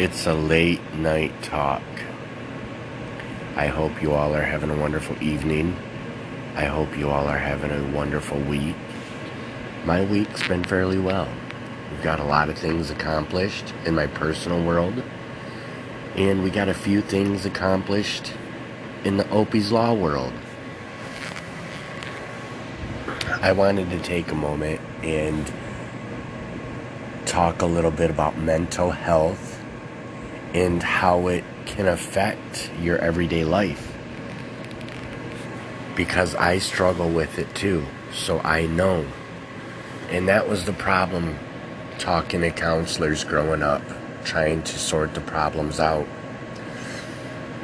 It's a late night talk. I hope you all are having a wonderful evening. I hope you all are having a wonderful week. My week's been fairly well. We've got a lot of things accomplished in my personal world, and we got a few things accomplished in the Oppie's Law world. I wanted to take a moment and talk a little bit about mental health and how it can affect your everyday life. Because I struggle with it too, so I know. And that was the problem talking to counselors growing up, trying to sort the problems out.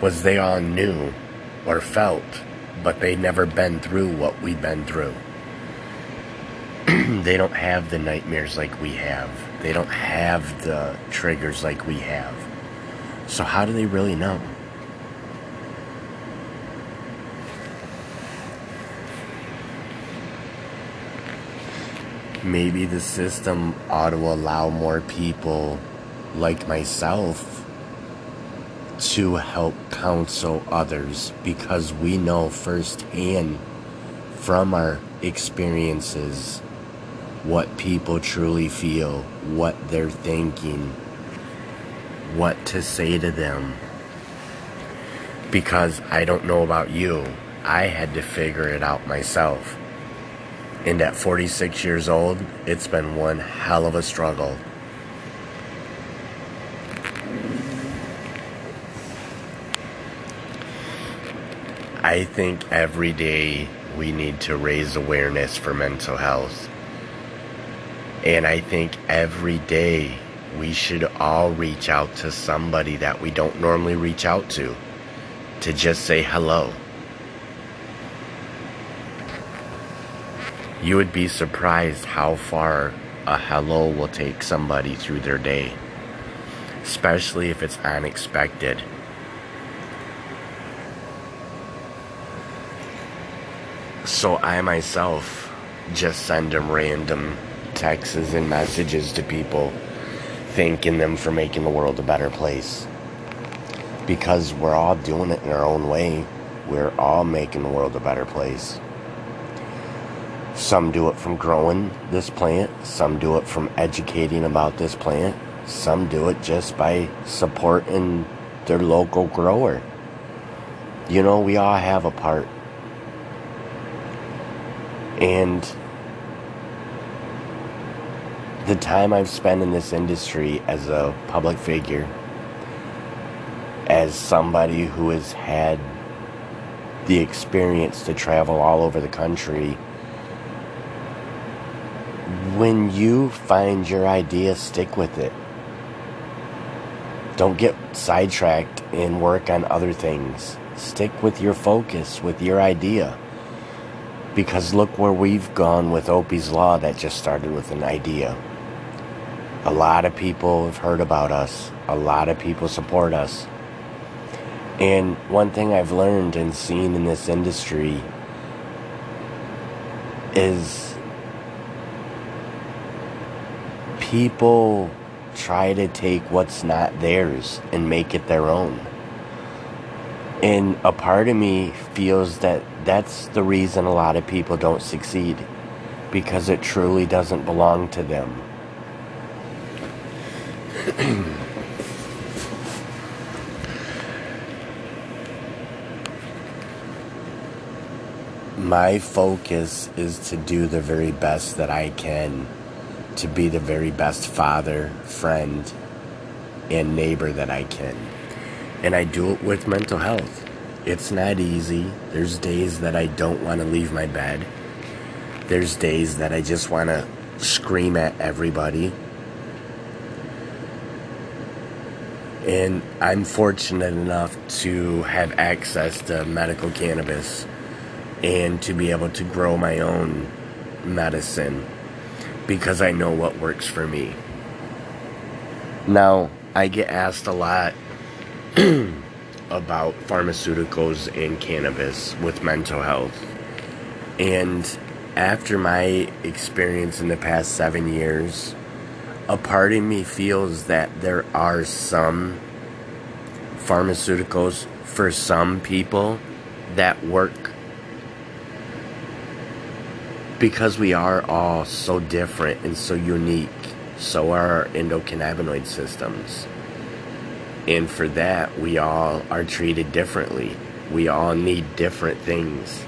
Was they all knew or felt, but they never been through what we've been through. they don't have the nightmares like we have. They don't have the triggers like we have. So, how do they really know? Maybe the system ought to allow more people like myself to help counsel others because we know firsthand from our experiences what people truly feel, what they're thinking what to say to them. Because I don't know about you, I had to figure it out myself. And at 46 years old, it's been one hell of a struggle. I think every day we need to raise awareness for mental health. And I think every day we should all reach out to somebody that we don't normally reach out to to just say hello. You would be surprised how far a hello will take somebody through their day, especially if it's unexpected. So I myself just send them random texts and messages to people thanking them for making the world a better place. Because we're all doing it in our own way. We're all making the world a better place. Some do it from growing this plant, some do it from educating about this plant, some do it just by supporting their local grower. You know, we all have a part. And the time I've spent in this industry as a public figure, as somebody who has had the experience to travel all over the country, when you find your idea, stick with it. Don't get sidetracked and work on other things. Stick with your focus, with your idea. Because look where we've gone with Oppie's Law that just started with an idea. A lot of people have heard about us. A lot of people support us. And one thing I've learned and seen in this industry is people try to take what's not theirs and make it their own. And a part of me feels that that's the reason a lot of people don't succeed because it truly doesn't belong to them. My focus is to do the very best that I can, to be the very best father, friend, and neighbor that I can. And I do it with mental health. It's not easy. There's days that I don't want to leave my bed. There's days that I just want to scream at everybody And I'm fortunate enough to have access to medical cannabis and to be able to grow my own medicine because I know what works for me. Now, I get asked a lot about pharmaceuticals and cannabis with mental health. And after my experience in the past seven years a part of me feels that there are some pharmaceuticals for some people that work because we are all so different and so unique. So are our endocannabinoid systems. And for that we all are treated differently. We all need different things.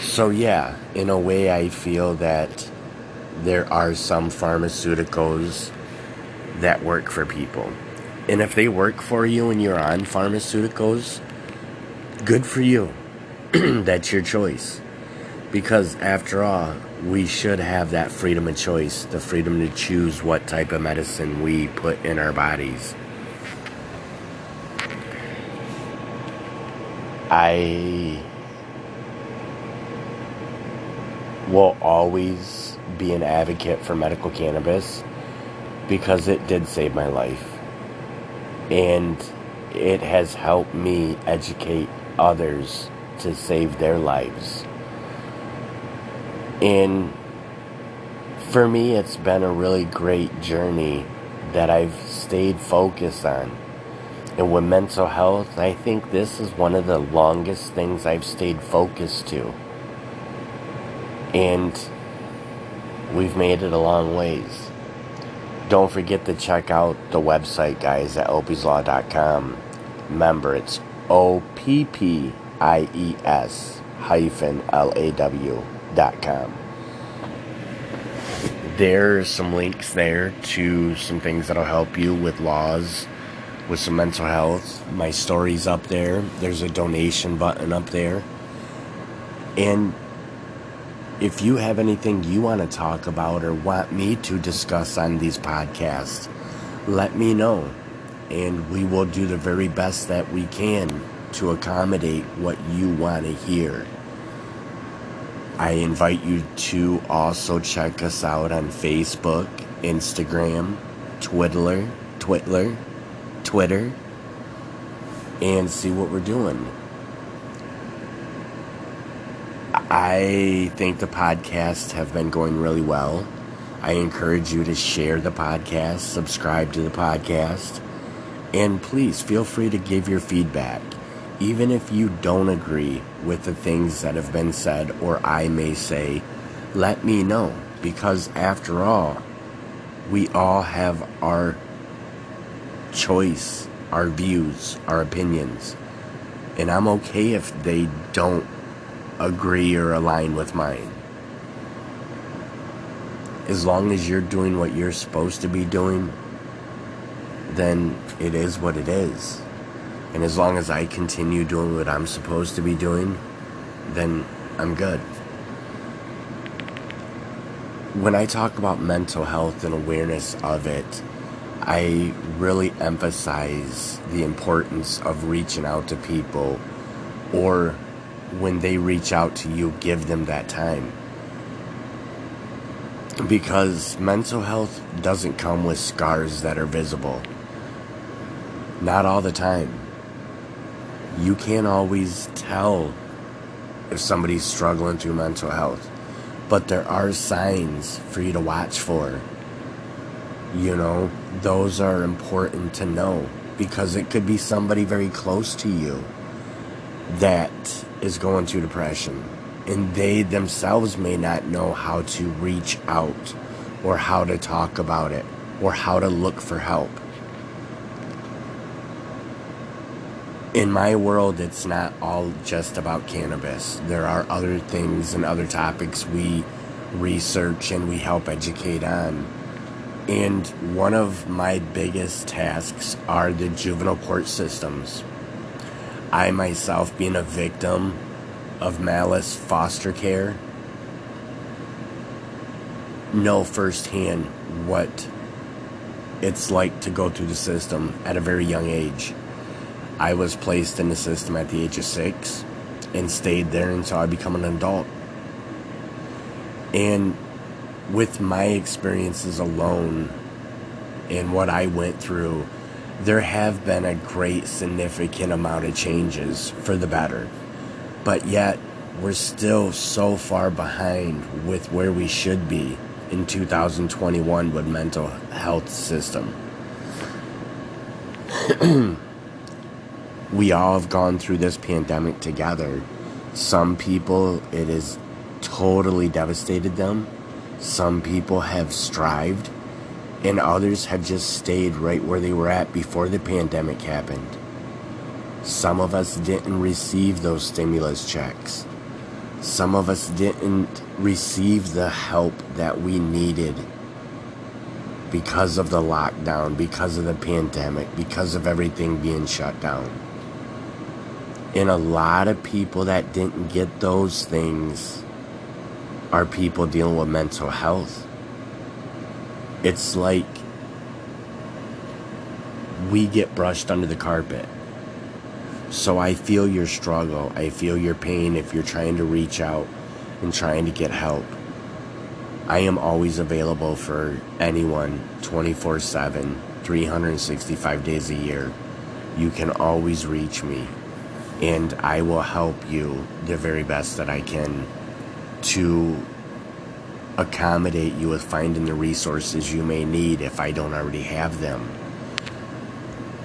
So yeah in a way i feel that there are some pharmaceuticals that work for people. And if they work for you and you're on pharmaceuticals, good for you. That's your choice. Because after all, we should have that freedom of choice, the freedom to choose what type of medicine we put in our bodies. I will always be an advocate for medical cannabis because it did save my life. And it has helped me educate others to save their lives. And for me, it's been a really great journey that I've stayed focused on. And with mental health, I think this is one of the longest things I've stayed focused to. And we've made it a long ways. Don't forget to check out the website, guys, at oppieslaw.com. Remember, it's O P P I E S hyphen L A W dot com. There's some links there to some things that'll help you with laws, with some mental health. My story's up there. There's a donation button up there. And if you have anything you want to talk about or want me to discuss on these podcasts, let me know. And we will do the very best that we can to accommodate what you want to hear. I invite you to also check us out on Facebook, Instagram, Twitter, Twitter, Twitter, and see what we're doing. I think the podcasts have been going really well. I encourage you to share the podcast, subscribe to the podcast, and please feel free to give your feedback. Even if you don't agree with the things that have been said or I may say, let me know because after all, we all have our choice, our views, our opinions. And I'm okay if they don't agree or align with mine. As long as you're doing what you're supposed to be doing, then it is what it is. And as long as I continue doing what I'm supposed to be doing, then I'm good. When I talk about mental health and awareness of it, I really emphasize the importance of reaching out to people or when they reach out to you, give them that time. Because mental health doesn't come with scars that are visible. Not all the time. You can't always tell if somebody's struggling through mental health, but there are signs for you to watch for. You know, those are important to know because it could be somebody very close to you that is going through depression and they themselves may not know how to reach out or how to talk about it or how to look for help. In my world, it's not all just about cannabis. There are other things and other topics we research and we help educate on. And one of my biggest tasks are the juvenile court systems. I myself, being a victim of malice foster care, know firsthand what it's like to go through the system at a very young age. I was placed in the system at the age of six and stayed there until I become an adult. And with my experiences alone and what I went through, there have been a great significant amount of changes for the better. But yet, we're still so far behind with where we should be in 2021 with mental health system. we all have gone through this pandemic together. Some people, it has totally devastated them. Some people have strived, and others have just stayed right where they were at before the pandemic happened. Some of us didn't receive those stimulus checks. Some of us didn't receive the help that we needed because of the lockdown, because of the pandemic, because of everything being shut down. And a lot of people that didn't get those things are people dealing with mental health. It's like we get brushed under the carpet. So I feel your struggle. I feel your pain if you're trying to reach out and trying to get help. I am always available for anyone 24 7, 365 days a year. You can always reach me, and I will help you the very best that I can to accommodate you with finding the resources you may need if I don't already have them.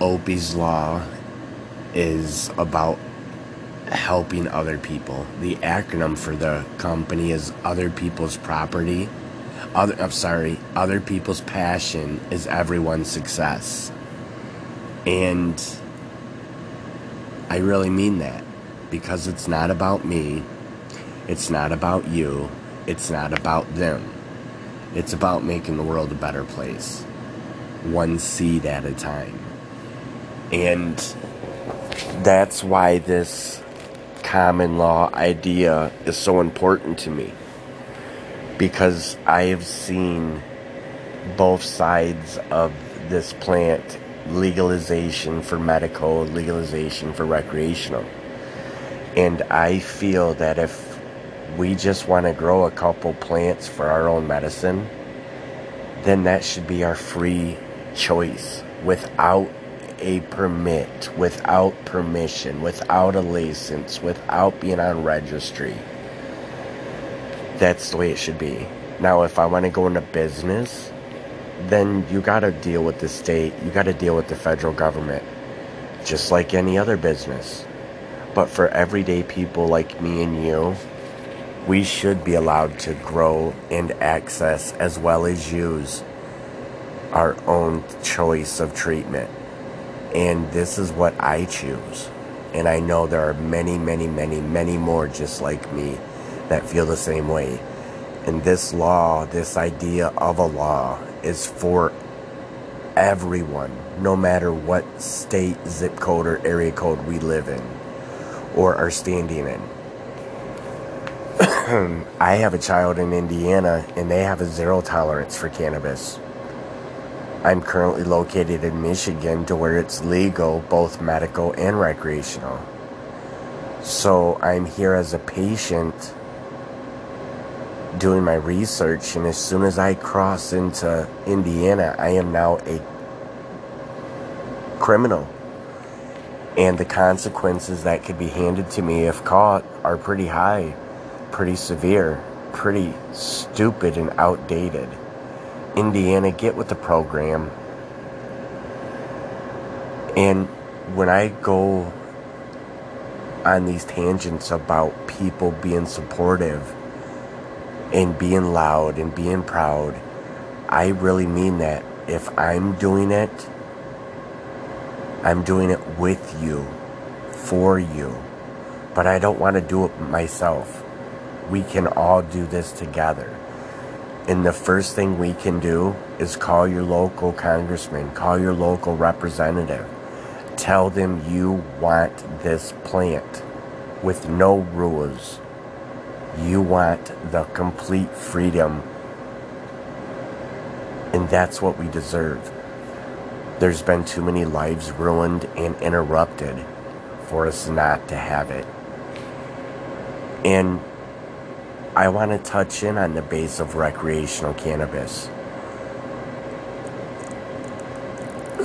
Oppie's Law is about helping other people. The acronym for the company is Other People's Property. Other, I'm sorry, Other People's Passion is Everyone's Success. And I really mean that because it's not about me, it's not about you, it's not about them. It's about making the world a better place, one seed at a time. And that's why this common law idea is so important to me. Because I have seen both sides of this plant legalization for medical, legalization for recreational. And I feel that if we just want to grow a couple plants for our own medicine, then that should be our free choice without a permit, without permission, without a license, without being on registry. That's the way it should be. Now, if I want to go into business, then you got to deal with the state, you got to deal with the federal government, just like any other business. But for everyday people like me and you, we should be allowed to grow and access as well as use our own choice of treatment. And this is what I choose. And I know there are many, many, many, many more just like me that feel the same way. And this law, this idea of a law, is for everyone, no matter what state, zip code, or area code we live in or are standing in. I have a child in Indiana and they have a zero tolerance for cannabis. I'm currently located in Michigan to where it's legal, both medical and recreational. So I'm here as a patient doing my research, and as soon as I cross into Indiana, I am now a criminal. And the consequences that could be handed to me if caught are pretty high, pretty severe, pretty stupid, and outdated. Indiana, get with the program. And when I go on these tangents about people being supportive and being loud and being proud, I really mean that. If I'm doing it, I'm doing it with you, for you. But I don't want to do it myself. We can all do this together. And the first thing we can do is call your local congressman, call your local representative. Tell them you want this plant with no rules. You want the complete freedom. And that's what we deserve. There's been too many lives ruined and interrupted for us not to have it. And I want to touch in on the base of recreational cannabis.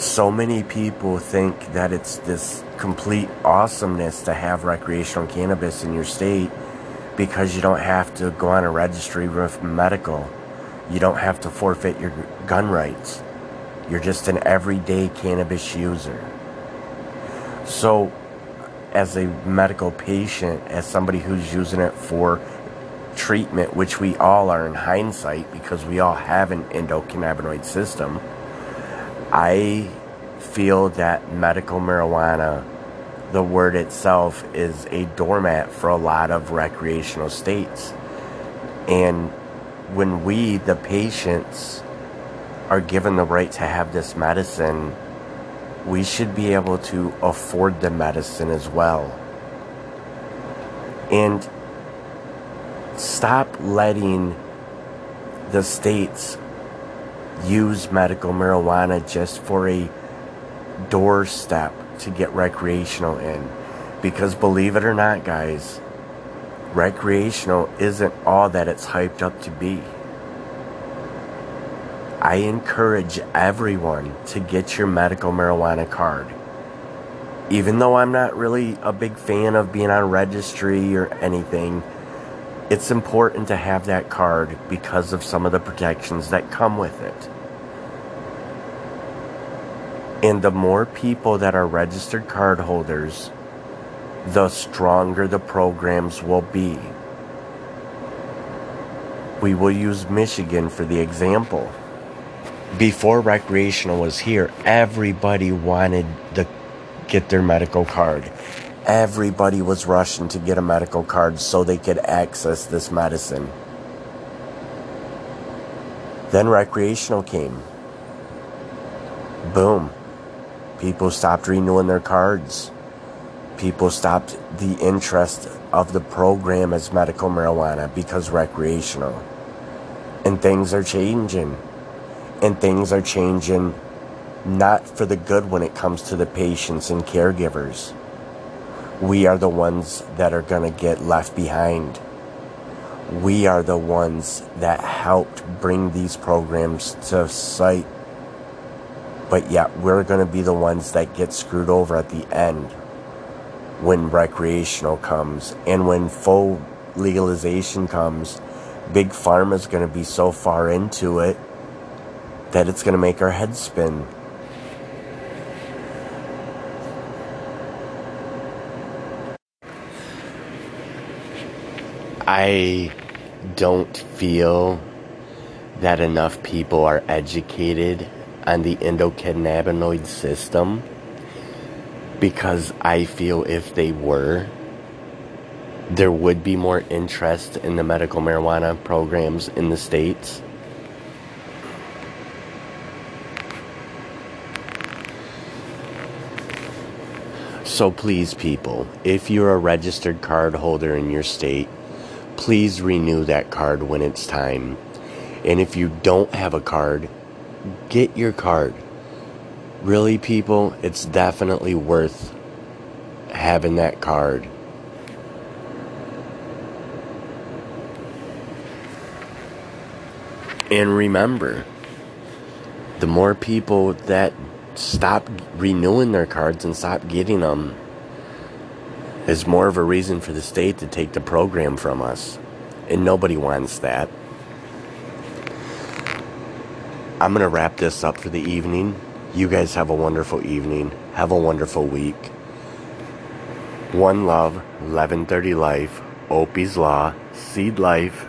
So many people think that it's this complete awesomeness to have recreational cannabis in your state because you don't have to go on a registry with medical. You don't have to forfeit your gun rights. You're just an everyday cannabis user. So, as a medical patient, as somebody who's using it for treatment, which we all are in hindsight because we all have an endocannabinoid system, I feel that medical marijuana, the word itself, is a doormat for a lot of recreational states. And when we, the patients, are given the right to have this medicine, we should be able to afford the medicine as well. And stop letting the states use medical marijuana just for a doorstep to get recreational in. Because believe it or not, guys, recreational isn't all that it's hyped up to be. I encourage everyone to get your medical marijuana card. Even though I'm not really a big fan of being on registry or anything, it's important to have that card because of some of the protections that come with it. And the more people that are registered card holders, the stronger the programs will be. We will use Michigan for the example. Before recreational was here, everybody wanted to get their medical card everybody was rushing to get a medical card so they could access this medicine. Then recreational came. Boom. People stopped renewing their cards. People stopped the interest of the program as medical marijuana because recreational. And things are changing. And things are changing not for the good when it comes to the patients and caregivers we are the ones that are going to get left behind. We are the ones that helped bring these programs to sight. But yet, we're going to be the ones that get screwed over at the end when recreational comes and when full legalization comes. Big Pharma is going to be so far into it that it's going to make our heads spin. I don't feel that enough people are educated on the endocannabinoid system because I feel if they were, there would be more interest in the medical marijuana programs in the States. So please, people, if you're a registered card holder in your state, please renew that card when it's time. And if you don't have a card, get your card. Really, people, it's definitely worth having that card. And remember, the more people that stop renewing their cards and stop getting them, is more of a reason for the state to take the program from us. And nobody wants that. I'm going to wrap this up for the evening. You guys have a wonderful evening. Have a wonderful week. One love, 1130 life, Oppie's Law, Seed Life,